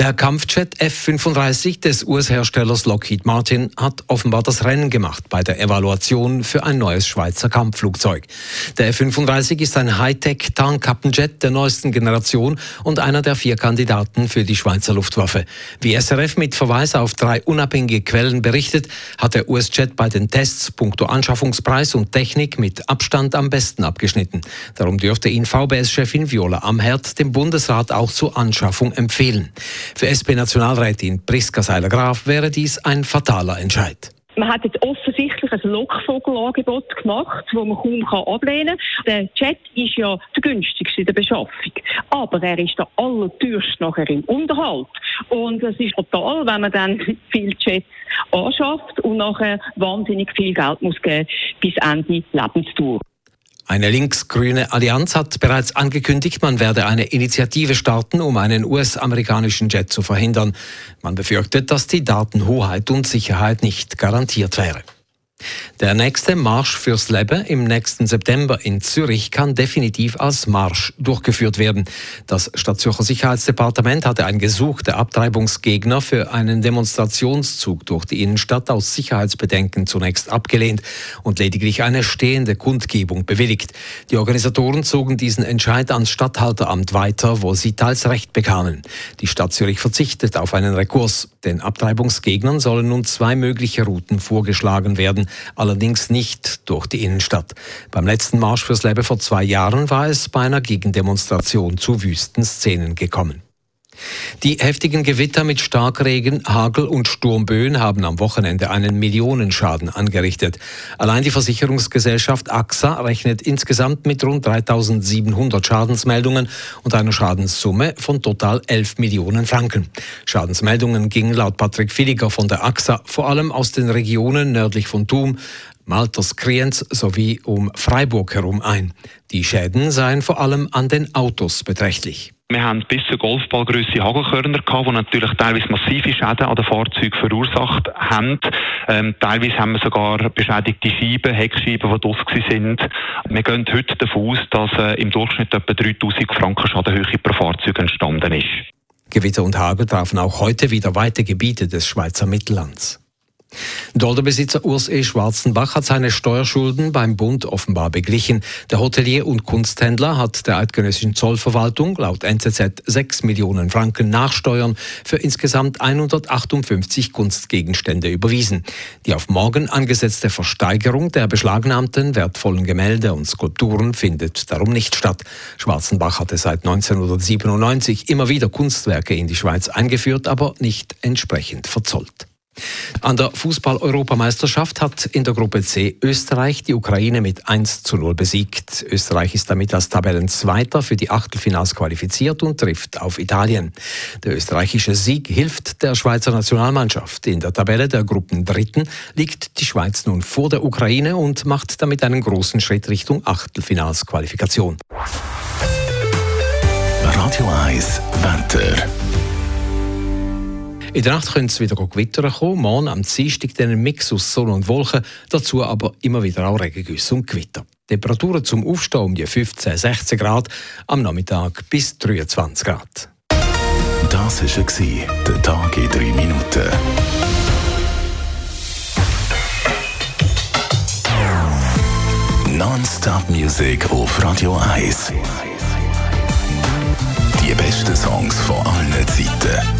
Der Kampfjet F-35 des US-Herstellers Lockheed Martin hat offenbar das Rennen gemacht bei der Evaluation für ein neues Schweizer Kampfflugzeug. Der F-35 ist ein Hightech-Tarnkappenjet der neuesten Generation und einer der vier Kandidaten für die Schweizer Luftwaffe. Wie SRF mit Verweis auf drei unabhängige Quellen berichtet, hat der US-Jet bei den Tests punkto Anschaffungspreis und Technik mit Abstand am besten abgeschnitten. Darum dürfte ihn VBS-Chefin Viola Amherd dem Bundesrat auch zur Anschaffung empfehlen. Für SP-Nationalrätin Priska Seiler-Graf wäre dies ein fataler Entscheid. Man hat jetzt offensichtlich ein Lockvogelangebot gemacht, das man kaum ablehnen kann. Der Jet ist ja der günstigste in der Beschaffung. Aber er ist der allerteuerste nachher im Unterhalt. Und es ist fatal, wenn man dann viele Jets anschafft und nachher wahnsinnig viel Geld muss geben bis Ende Lebensdauer. Eine links-grüne Allianz hat bereits angekündigt, man werde eine Initiative starten, um einen US-amerikanischen Jet zu verhindern. Man befürchtet, dass die Datenhoheit und Sicherheit nicht garantiert wäre. Der nächste Marsch fürs Leben im nächsten September in Zürich kann definitiv als Marsch durchgeführt werden. Das Stadtzürcher Sicherheitsdepartement hatte ein Gesuch der Abtreibungsgegner für einen Demonstrationszug durch die Innenstadt aus Sicherheitsbedenken zunächst abgelehnt und lediglich eine stehende Kundgebung bewilligt. Die Organisatoren zogen diesen Entscheid ans Stadthalteramt weiter, wo sie teils Recht bekamen. Die Stadt Zürich verzichtet auf einen Rekurs. Den Abtreibungsgegnern sollen nun zwei mögliche Routen vorgeschlagen werden allerdings nicht durch die Innenstadt. Beim letzten Marsch fürs Leben vor zwei Jahren war es bei einer Gegendemonstration zu wüsten Szenen gekommen. Die heftigen Gewitter mit Starkregen, Hagel und Sturmböen haben am Wochenende einen Millionenschaden angerichtet. Allein die Versicherungsgesellschaft AXA rechnet insgesamt mit rund 3700 Schadensmeldungen und einer Schadenssumme von total 11 Millionen Franken. Schadensmeldungen gingen laut Patrick Villiger von der AXA vor allem aus den Regionen nördlich von Thum, Malters Kriens sowie um Freiburg herum ein. Die Schäden seien vor allem an den Autos beträchtlich. Wir haben bis zu Golfballgröße Hagelkörner gehabt, die natürlich teilweise massive Schäden an den Fahrzeugen verursacht haben. Ähm, teilweise haben wir sogar beschädigte Scheiben, Heckscheiben, die draussen sind. Wir gehen heute davon aus, dass äh, im Durchschnitt etwa 3000 Franken Schadenhöhe pro Fahrzeug entstanden ist. Gewitter und Hagel trafen auch heute wieder weite Gebiete des Schweizer Mittellands. Dolderbesitzer Urs E. Schwarzenbach hat seine Steuerschulden beim Bund offenbar beglichen. Der Hotelier und Kunsthändler hat der eidgenössischen Zollverwaltung laut NZZ 6 Millionen Franken Nachsteuern für insgesamt 158 Kunstgegenstände überwiesen. Die auf morgen angesetzte Versteigerung der beschlagnahmten wertvollen Gemälde und Skulpturen findet darum nicht statt. Schwarzenbach hatte seit 1997 immer wieder Kunstwerke in die Schweiz eingeführt, aber nicht entsprechend verzollt. An der Fußball-Europameisterschaft hat in der Gruppe C Österreich die Ukraine mit 1 zu 0 besiegt. Österreich ist damit als Tabellenzweiter für die Achtelfinals qualifiziert und trifft auf Italien. Der österreichische Sieg hilft der Schweizer Nationalmannschaft. In der Tabelle der Gruppen Dritten liegt die Schweiz nun vor der Ukraine und macht damit einen großen Schritt Richtung Achtelfinalsqualifikation. Radio 1 Wetter. In der Nacht könnte es wieder gewittern kommen. Morgen am Dienstag dann ein Mix aus Sonne und Wolken. Dazu aber immer wieder auch Regengüsse und Gewitter. Temperaturen zum Aufstehen um die 15, 16 Grad. Am Nachmittag bis 23 Grad. Das war der Tag in 3 Minuten. Non-Stop-Musik auf Radio 1. Die besten Songs von allen Zeiten